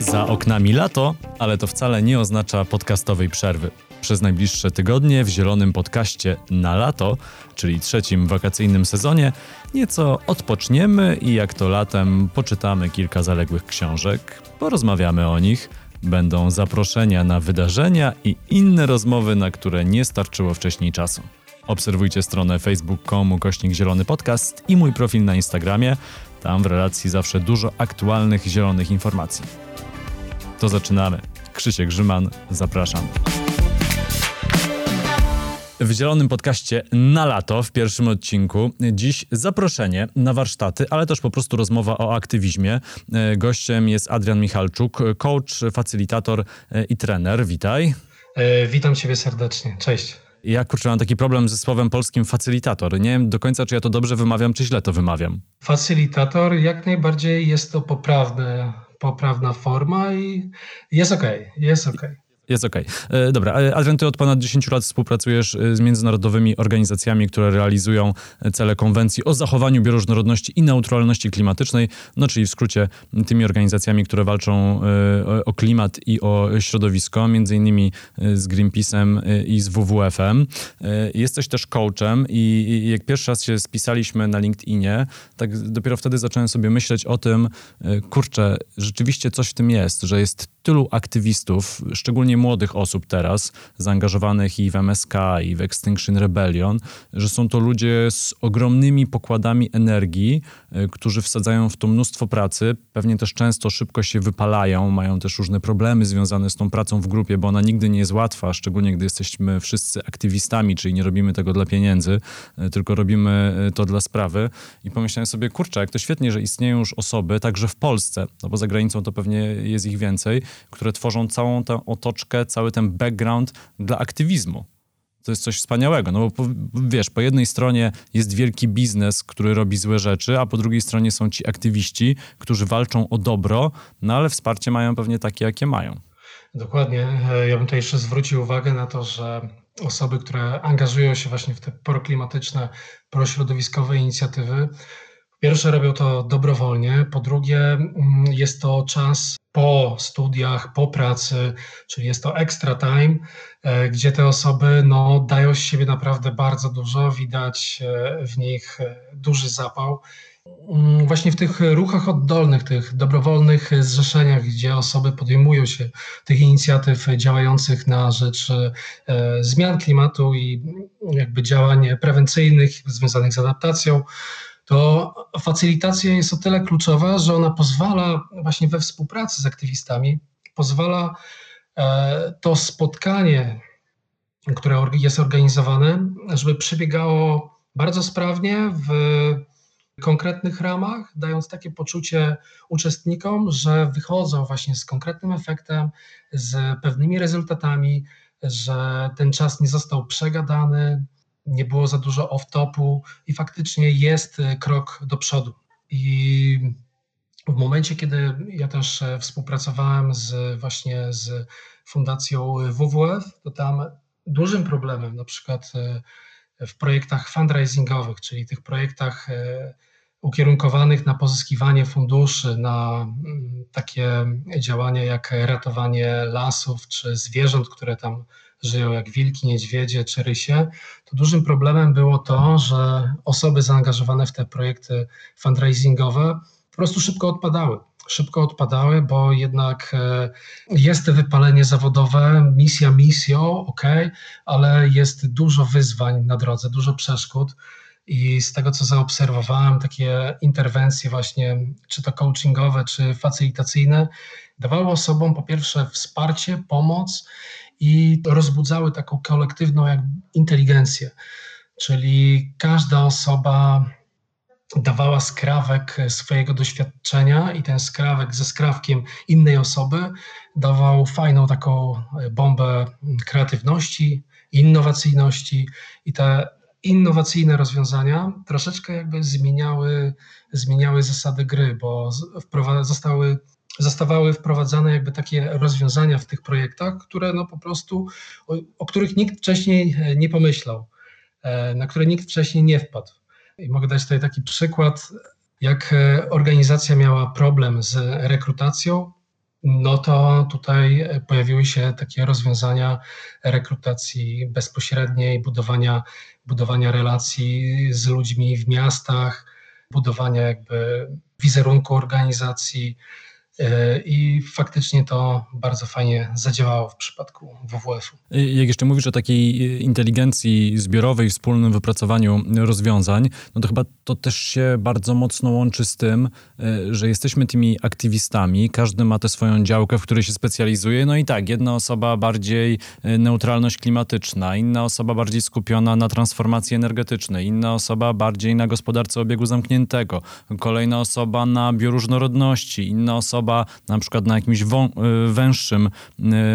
Za oknami lato, ale to wcale nie oznacza podcastowej przerwy. Przez najbliższe tygodnie w zielonym podcaście na lato, czyli trzecim wakacyjnym sezonie, nieco odpoczniemy i jak to latem poczytamy kilka zaległych książek, porozmawiamy o nich. Będą zaproszenia na wydarzenia i inne rozmowy, na które nie starczyło wcześniej czasu. Obserwujcie stronę facebook.com kośnik zielony podcast i mój profil na Instagramie. Tam w relacji zawsze dużo aktualnych zielonych informacji. To zaczynamy. Krzysiek Grzyman, zapraszam. W zielonym podcaście na lato w pierwszym odcinku dziś zaproszenie na warsztaty, ale też po prostu rozmowa o aktywizmie. E, gościem jest Adrian Michalczuk, coach, facylitator e, i trener. Witaj. E, witam Ciebie serdecznie. Cześć. Ja kurczę mam taki problem ze słowem polskim facylitator. Nie wiem do końca, czy ja to dobrze wymawiam, czy źle to wymawiam. Facylitator jak najbardziej jest to poprawne, poprawna forma i jest ok, jest ok. Jest okej. Okay. E, dobra, e, Adrian, ty od ponad 10 lat współpracujesz e, z międzynarodowymi organizacjami, które realizują cele konwencji o zachowaniu bioróżnorodności i neutralności klimatycznej, no czyli w skrócie tymi organizacjami, które walczą o klimat i o środowisko, między innymi z Greenpeace'em i z WWF-em. Jesteś też coachem i jak pierwszy raz się spisaliśmy na LinkedInie, tak dopiero wtedy zacząłem sobie myśleć o tym, kurczę, rzeczywiście coś w tym jest, że jest tylu aktywistów, szczególnie młodych osób teraz, zaangażowanych i w MSK, i w Extinction Rebellion, że są to ludzie z ogromnymi pokładami energii, y, którzy wsadzają w to mnóstwo pracy, pewnie też często szybko się wypalają, mają też różne problemy związane z tą pracą w grupie, bo ona nigdy nie jest łatwa, szczególnie gdy jesteśmy wszyscy aktywistami, czyli nie robimy tego dla pieniędzy, y, tylko robimy y, to dla sprawy. I pomyślałem sobie, kurczę, jak to świetnie, że istnieją już osoby, także w Polsce, no bo za granicą to pewnie jest ich więcej, które tworzą całą tę otoczkę, cały ten background dla aktywizmu. To jest coś wspaniałego, no bo wiesz, po jednej stronie jest wielki biznes, który robi złe rzeczy, a po drugiej stronie są ci aktywiści, którzy walczą o dobro, no ale wsparcie mają pewnie takie, jakie mają. Dokładnie. E, ja bym tutaj jeszcze zwrócił uwagę na to, że osoby, które angażują się właśnie w te proklimatyczne, prośrodowiskowe inicjatywy, pierwsze robią to dobrowolnie, po drugie mm, jest to czas po studiach, po pracy, czyli jest to extra time, e, gdzie te osoby no, dają z siebie naprawdę bardzo dużo, widać e, w nich e, duży zapał. Mm, właśnie w tych ruchach oddolnych, tych dobrowolnych zrzeszeniach, gdzie osoby podejmują się tych inicjatyw działających na rzecz zmian klimatu i jakby działań prewencyjnych związanych z adaptacją, to facylitacja jest o tyle kluczowa, że ona pozwala właśnie we współpracy z aktywistami, pozwala e, to spotkanie, które jest organizowane, żeby przebiegało bardzo sprawnie w konkretnych ramach, dając takie poczucie uczestnikom, że wychodzą właśnie z konkretnym efektem, z pewnymi rezultatami, że ten czas nie został przegadany, nie było za dużo off-topu i faktycznie jest e, krok do przodu. I w momencie, kiedy ja też e, współpracowałem z, właśnie z fundacją WWF, to tam dużym problemem na przykład e, w projektach fundraisingowych, czyli tych projektach ukierunkowanych na pozyskiwanie funduszy, na mm, takie działania jak ratowanie lasów czy zwierząt, które tam żyją jak wilki, niedźwiedzie czy rysie, to dużym problemem było to, że osoby zaangażowane w te projekty fundraisingowe po prostu szybko odpadały. Szybko odpadały, bo jednak e, jest wypalenie zawodowe, misja misją, ok, ale jest dużo wyzwań na drodze, dużo przeszkód. I z tego, co zaobserwowałem, takie interwencje, właśnie, czy to coachingowe, czy facylitacyjne, dawały osobom po pierwsze wsparcie, pomoc i rozbudzały taką kolektywną jak inteligencję, czyli każda osoba dawała skrawek swojego doświadczenia i ten skrawek ze skrawkiem innej osoby dawał fajną taką bombę kreatywności, innowacyjności i te innowacyjne rozwiązania troszeczkę jakby zmieniały, zmieniały zasady gry, bo zostały zostawały wprowadzane jakby takie rozwiązania w tych projektach, które no po prostu, o, o których nikt wcześniej e, nie pomyślał, e, na które nikt wcześniej nie wpadł. I mogę dać tutaj taki przykład. Jak organizacja miała problem z rekrutacją, no to tutaj pojawiły się takie rozwiązania rekrutacji bezpośredniej, budowania, budowania relacji z ludźmi w miastach, budowania jakby wizerunku organizacji, E, I faktycznie to bardzo fajnie zadziałało w przypadku WWF-u. Jak jeszcze mówisz o takiej inteligencji zbiorowej, wspólnym wypracowaniu rozwiązań, no to chyba to też się bardzo mocno łączy z tym, e, że jesteśmy tymi aktywistami, każdy ma tę swoją działkę, w której się specjalizuje. No i tak, jedna osoba bardziej e, neutralność klimatyczna, inna osoba bardziej skupiona na transformacji energetycznej, inna osoba bardziej na gospodarce obiegu zamkniętego, kolejna osoba na bioróżnorodności, inna osoba na przykład na jakimś y, węższym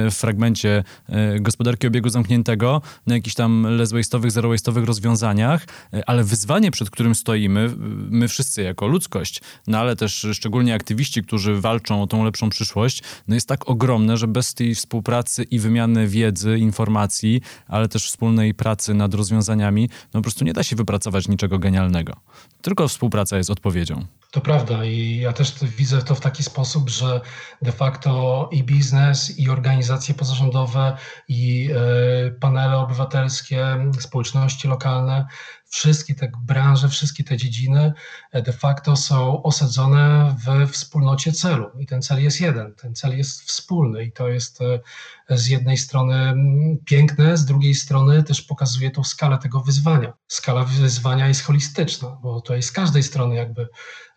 y, fragmencie y, gospodarki obiegu zamkniętego, na jakichś tam less waste'owych, zero waste'owych rozwiązaniach, ale wyzwanie, przed którym stoimy, my wszyscy jako ludzkość, no ale też szczególnie aktywiści, którzy walczą o tą lepszą przyszłość, no jest tak ogromne, że bez tej współpracy i wymiany wiedzy, informacji, ale też wspólnej pracy nad rozwiązaniami, no po prostu nie da się wypracować niczego genialnego. Tylko współpraca jest odpowiedzią. To prawda i ja też widzę to w taki sposób, że de facto i biznes, i organizacje pozarządowe, i e, panele obywatelskie, społeczności lokalne wszystkie te branże, wszystkie te dziedziny e, de facto są osadzone w wspólnocie celu. I ten cel jest jeden, ten cel jest wspólny i to jest e, z jednej strony mm, piękne, z drugiej strony też pokazuje tą skalę tego wyzwania. Skala wyzwania jest holistyczna, bo jest z każdej strony jakby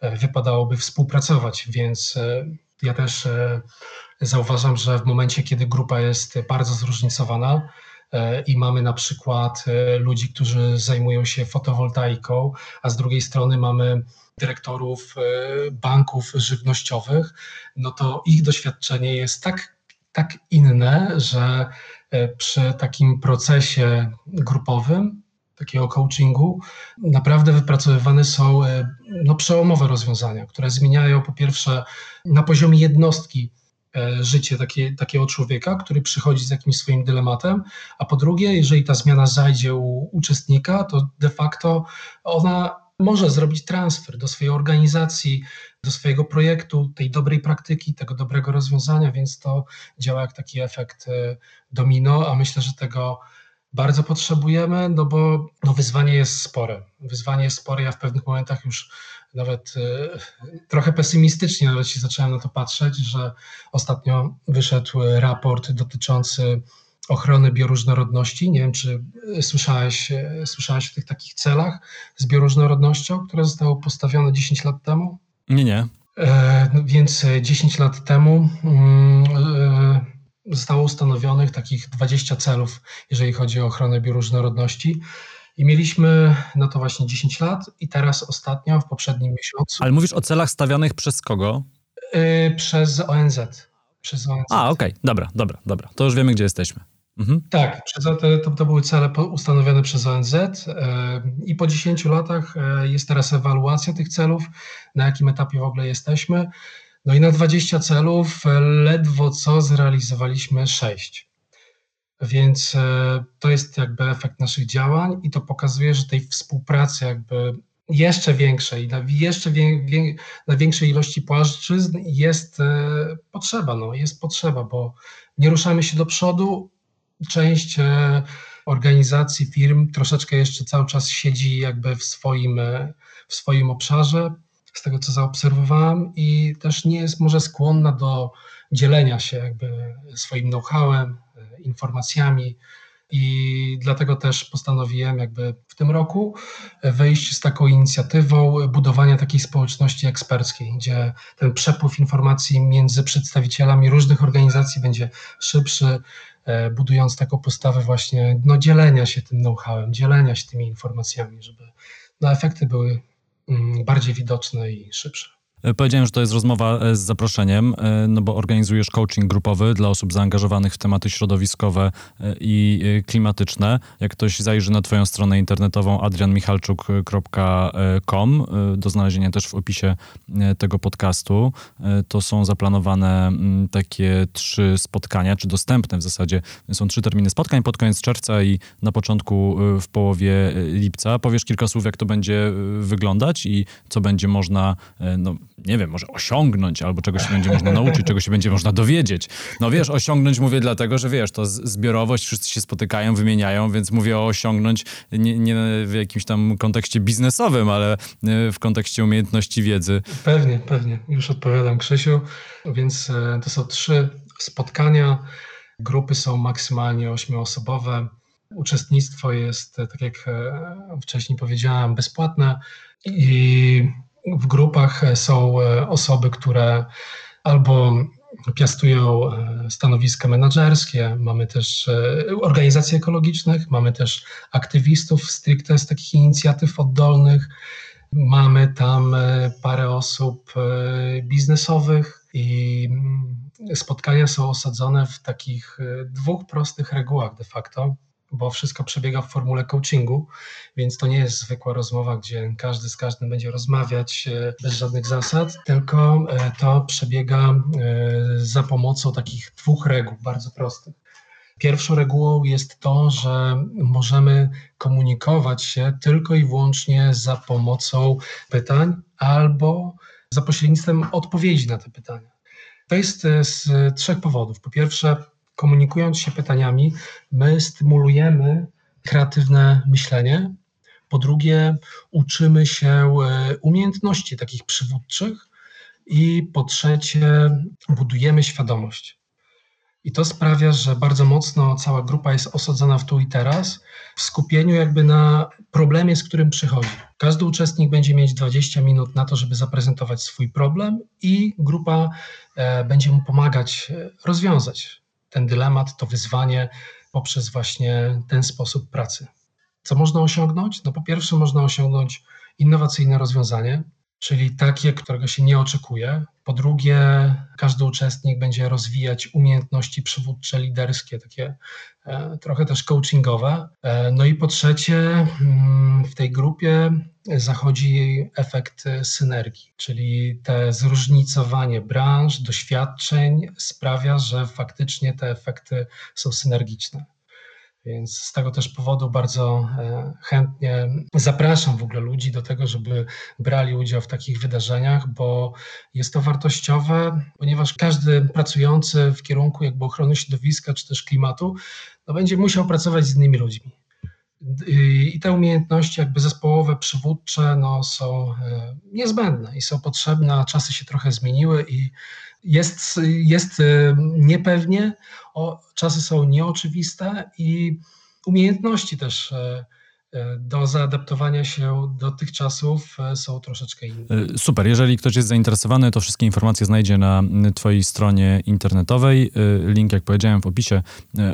e, wypadałoby współpracować, więc ja też zauważam, że w momencie, kiedy grupa jest bardzo zróżnicowana, i mamy na przykład e, ludzi, którzy zajmują się fotowoltaiką, a z drugiej strony mamy dyrektorów e, banków żywnościowych, no to ich doświadczenie jest tak, tak inne, że przy takim procesie grupowym, takiego coachingu, naprawdę wypracowywane są no, przełomowe rozwiązania, które zmieniają po pierwsze na poziomie jednostki E, życie takie, takiego człowieka, który przychodzi z jakimś swoim dylematem, a po drugie, jeżeli ta zmiana zajdzie u uczestnika, to de facto ona może zrobić transfer do swojej organizacji, do swojego projektu, tej dobrej praktyki, tego dobrego rozwiązania, więc to działa jak taki efekt e, domino, a myślę, że tego bardzo potrzebujemy, no bo no wyzwanie jest spore. Wyzwanie jest spore. Ja w pewnych momentach już nawet e, trochę pesymistycznie nawet się zacząłem na to patrzeć, że ostatnio wyszedł raport dotyczący ochrony bioróżnorodności. Nie wiem, czy słyszałeś, e, słyszałeś o tych takich celach z bioróżnorodnością, które zostały postawione 10 lat temu? Nie, nie. E, no więc 10 lat temu mm, zostało ustanowionych takich 20 celów, jeżeli chodzi o ochronę bioróżnorodności. I mieliśmy na to właśnie 10 lat i teraz ostatnio, w poprzednim miesiącu... Ale mówisz o celach stawianych przez kogo? Yy, przez ONZ. Przez ONZ. A, okej, okay. dobra, dobra, dobra. To już wiemy, gdzie jesteśmy. Mhm. Tak, to, to były cele ustanowione przez ONZ yy, i po 10 latach yy, jest teraz ewaluacja tych celów, na jakim etapie w ogóle jesteśmy. No i na 20 celów ledwo co zrealizowaliśmy 6. Więc e, to jest jakby efekt naszych działań i to pokazuje, że tej współpracy jakby jeszcze większej, na jeszcze wie, wie, na większej ilości płaszczyzn jest e, potrzeba, no, jest potrzeba, bo nie ruszamy się do przodu. Część e, organizacji, firm troszeczkę jeszcze cały czas siedzi jakby w swoim, w swoim obszarze, z tego co zaobserwowałem i też nie jest może skłonna do dzielenia się jakby swoim know-howem, informacjami. I dlatego też postanowiłem jakby w tym roku wejść z taką inicjatywą budowania takiej społeczności eksperckiej, gdzie ten przepływ informacji między przedstawicielami różnych organizacji będzie szybszy, e, budując taką postawę właśnie no, dzielenia się tym know-howem, dzielenia się tymi informacjami, żeby no, efekty były mm, bardziej widoczne i szybsze. E, powiedziałem, że to jest rozmowa e, z zaproszeniem, e, no bo organizujesz coaching grupowy dla osób zaangażowanych w tematy środowiskowe i klimatyczne. Jak ktoś zajrzy na twoją stronę internetową adrianmichalczuk.com, do znalezienia też w opisie tego podcastu, to są zaplanowane mm, takie trzy spotkania, czy dostępne w zasadzie. Są trzy terminy spotkań pod koniec czerwca i na początku w połowie lipca. Powiesz kilka słów, jak to będzie wyglądać i co będzie można no, nie wiem, może osiągnąć, albo czego się będzie można nauczyć, czego się będzie można dowiedzieć. No wiesz, osiągnąć mówię dlatego, że wiesz, to zbiorowość, wszyscy się spotykają, wymieniają, więc mówię o osiągnąć nie, nie w jakimś tam kontekście biznesowym, ale e, w kontekście umiejętności wiedzy. Pewnie, pewnie. Już odpowiadam Krzysiu. Więc e, to są trzy spotkania. Grupy są maksymalnie ośmioosobowe. Uczestnictwo jest, e, tak jak wcześniej powiedziałem, bezpłatne i w grupach są e, osoby, które albo piastują e, stanowiska menedżerskie, mamy też e, organizacje ekologicznych, mamy też aktywistów stricte z takich inicjatyw oddolnych, mamy tam parę osób biznesowych i mm, spotkania są osadzone w takich dwóch prostych regułach de facto bo wszystko przebiega w formule coachingu, więc to nie jest zwykła rozmowa, gdzie każdy z każdym będzie rozmawiać e, bez żadnych zasad, tylko e, to przebiega e, za pomocą takich dwóch reguł, bardzo prostych. Pierwszą regułą jest to, że możemy komunikować się tylko i wyłącznie za pomocą pytań albo za pośrednictwem odpowiedzi na te pytania. To jest z trzech powodów. Po pierwsze, komunikując się pytaniami, my stymulujemy kreatywne myślenie. Po drugie, uczymy się e, umiejętności takich przywódczych. I po trzecie, budujemy świadomość. I to sprawia, że bardzo mocno cała grupa jest osadzona w tu i teraz, w skupieniu jakby na problemie, z którym przychodzi. Każdy uczestnik będzie mieć 20 minut na to, żeby zaprezentować swój problem, i grupa e, będzie mu pomagać e, rozwiązać ten dylemat, to wyzwanie poprzez właśnie ten sposób pracy. Co można osiągnąć? No po pierwsze można osiągnąć innowacyjne rozwiązanie, czyli takie, którego się nie oczekuje. Po drugie, każdy uczestnik będzie rozwijać umiejętności przywódcze, liderskie, takie e, trochę też coachingowe. E, no i po trzecie, mm, w tej grupie zachodzi efekt synergii, czyli te zróżnicowanie branż, doświadczeń sprawia, że faktycznie te efekty są synergiczne. Więc z tego też powodu bardzo e, chętnie zapraszam w ogóle ludzi do tego, żeby brali udział w takich wydarzeniach, bo jest to wartościowe, ponieważ każdy pracujący w kierunku jakby ochrony środowiska czy też klimatu, no będzie musiał pracować z innymi ludźmi. I te umiejętności jakby zespołowe, przywódcze no, są e, niezbędne i są potrzebne, a czasy się trochę zmieniły i jest, jest e, niepewnie, o, czasy są nieoczywiste i umiejętności też e, do zaadaptowania się do tych czasów e, są troszeczkę inne. E, super. Jeżeli ktoś jest zainteresowany, to wszystkie informacje znajdzie na Twojej stronie internetowej. E, link, jak powiedziałem, w opisie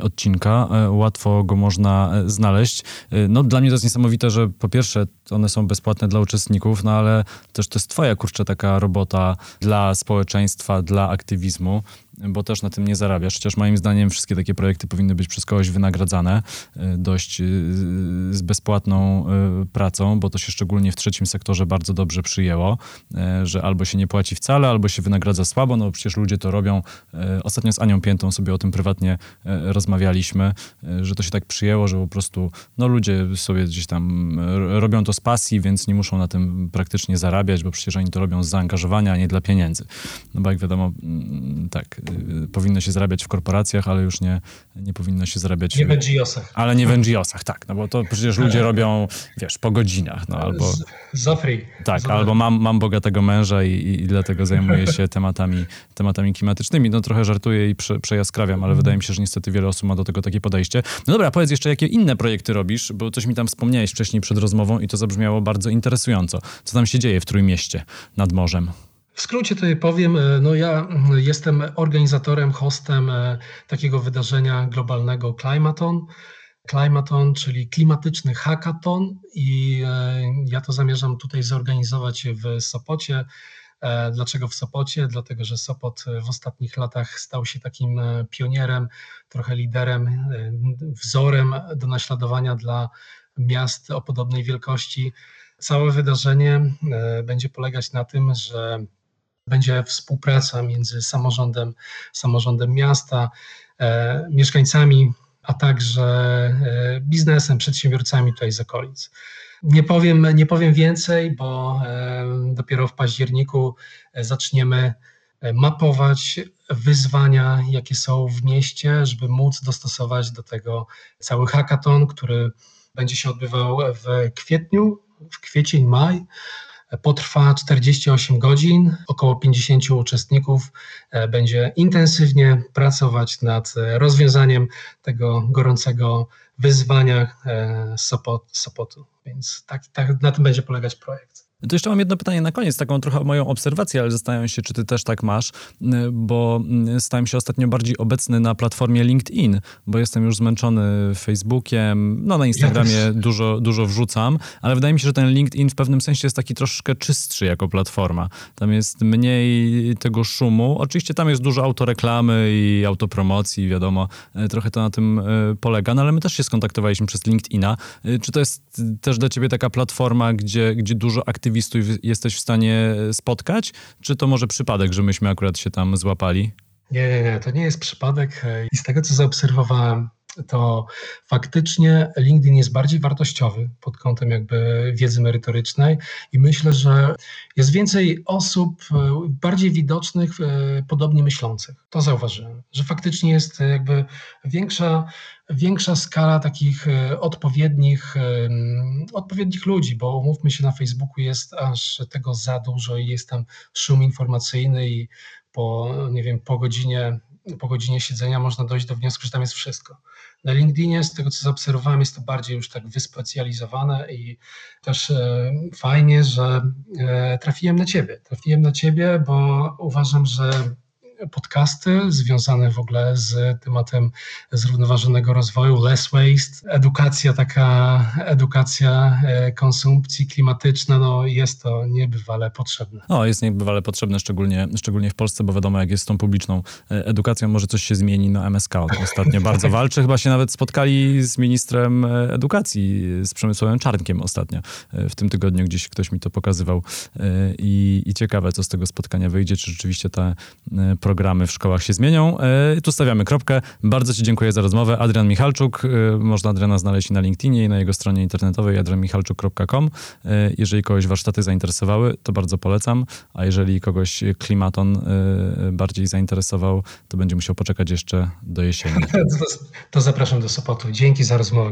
odcinka. Łatwo go można znaleźć. No, dla mnie to jest niesamowite, że po pierwsze one są bezpłatne dla uczestników, no ale też to jest Twoja, kurczę, taka robota dla społeczeństwa, dla aktywizmu bo też na tym nie zarabiasz. Chociaż moim zdaniem wszystkie takie projekty powinny być przez kogoś wynagradzane y, dość y, z bezpłatną y, pracą, bo to się szczególnie w trzecim sektorze bardzo dobrze przyjęło, że albo się nie płaci wcale, albo się wynagradza słabo, no przecież ludzie to robią. Ostatnio z Anią Piętą sobie o tym prywatnie rozmawialiśmy, że to się tak przyjęło, że po prostu no ludzie sobie gdzieś tam robią to z pasji, więc nie muszą na tym praktycznie zarabiać, bo przecież oni to robią z zaangażowania, a nie dla pieniędzy. No bo jak wiadomo, mm, tak, powinno się zarabiać w korporacjach, ale już nie, nie powinno się zarabiać... Nie w NGO-sach. Ale nie w NGO-sach, tak, no bo to przecież ludzie robią, wiesz, po godzinach, no albo... Za free. Tak, albo mam, mam bogatego męża i, i dlatego zajmuję się tematami, tematami klimatycznymi. No trochę żartuję i prze, przejaskrawiam, ale wydaje mi się, że niestety wiele osób ma do tego takie podejście. No dobra, powiedz jeszcze, jakie inne projekty robisz, bo coś mi tam wspomniałeś wcześniej przed rozmową i to zabrzmiało bardzo interesująco. Co tam się dzieje w Trójmieście nad morzem? W skrócie tutaj powiem, e, no ja mm, jestem organizatorem, hostem e, takiego wydarzenia globalnego Climaton. Climaton, czyli klimatyczny hackathon i e, ja to zamierzam tutaj zorganizować w Sopocie Dlaczego w Sopocie? Dlatego, że Sopot w ostatnich latach stał się takim pionierem, trochę liderem, wzorem do naśladowania dla miast o podobnej wielkości. Całe wydarzenie będzie polegać na tym, że będzie współpraca między samorządem, samorządem miasta, e, mieszkańcami, a także e, biznesem, przedsiębiorcami tutaj z okolic. Nie powiem, nie powiem więcej, bo e, dopiero w październiku zaczniemy mapować wyzwania, jakie są w mieście, żeby móc dostosować do tego cały hackathon, który będzie się odbywał w kwietniu, w kwiecień, maj. Potrwa 48 godzin, około 50 uczestników e, będzie intensywnie pracować nad rozwiązaniem tego gorącego wyzwania e, Sopot, Sopotu. Więc tak, tak, na tym będzie polegać projekt. To jeszcze mam jedno pytanie na koniec, taką trochę moją obserwację, ale zastanawiam się, czy ty też tak masz, y, bo y, stałem się ostatnio bardziej obecny na platformie LinkedIn, bo jestem już zmęczony Facebookiem, no na Instagramie ja dużo, dużo wrzucam, ale wydaje mi się, że ten LinkedIn w pewnym sensie jest taki troszkę czystszy jako platforma. Tam jest mniej tego szumu. Oczywiście tam jest dużo autoreklamy i autopromocji, wiadomo, y, trochę to na tym polega, no ale my też się skontaktowaliśmy przez LinkedIna. Czy to jest też dla ciebie taka platforma, gdzie, gdzie dużo aktywności aktywistów jesteś w stanie spotkać? Czy to może przypadek, że myśmy akurat się tam złapali? Nie, nie, nie, to nie jest przypadek. I z tego, co zaobserwowałem, to faktycznie LinkedIn jest bardziej wartościowy pod kątem jakby wiedzy merytorycznej i myślę, że jest więcej osób e, bardziej widocznych, e, podobnie myślących. To zauważyłem, że faktycznie jest jakby większa, większa skala takich e, odpowiednich, odpowiednich ludzi, bo umówmy się, na Facebooku jest aż tego za dużo i jest tam szum informacyjny i po, nie wiem, po godzinie po godzinie siedzenia można dojść do wniosku, że tam jest wszystko. Na LinkedInie, z tego co zaobserwowałem, jest to bardziej już tak wyspecjalizowane i też e, fajnie, że e, trafiłem na Ciebie. Trafiłem na Ciebie, bo uważam, że podcasty związane w ogóle z tematem zrównoważonego rozwoju, less waste, edukacja taka, edukacja e, konsumpcji klimatyczna, no jest to niebywale potrzebne. No, jest niebywale potrzebne, szczególnie, szczególnie w Polsce, bo wiadomo, jak jest z tą publiczną e, edukacją, może coś się zmieni. No MSK ostatnio bardzo walczy, chyba się nawet spotkali z ministrem e, edukacji, z Przemysłowym Czarnkiem ostatnio. W tym tygodniu gdzieś ktoś mi to pokazywał i, i ciekawe, co z tego spotkania wyjdzie, czy rzeczywiście te programy w szkołach się zmienią. E, tu stawiamy kropkę. Bardzo Ci dziękuję za rozmowę. Adrian Michalczuk. E, można Adriana znaleźć na LinkedInie i na jego stronie internetowej adrianmichalczuk.com. E, jeżeli kogoś warsztaty zainteresowały, to bardzo polecam. A jeżeli kogoś klimaton bardziej zainteresował, to będzie musiał poczekać jeszcze do jesieni. To, zapraszam do Sopotu. Dzięki za rozmowę.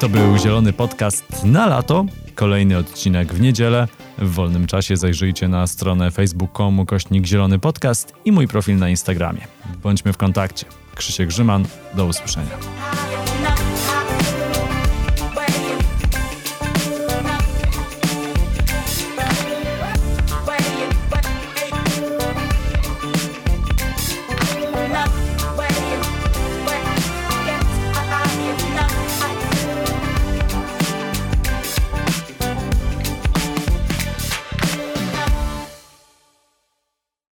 To był Zielony Podcast na lato. Kolejny odcinek w niedzielę. W wolnym czasie zajrzyjcie na stronę facebook.com kośnik Zielony Podcast i mój profil na Instagramie. Bądźmy w kontakcie. Krzysiek Grzyman, do usłyszenia.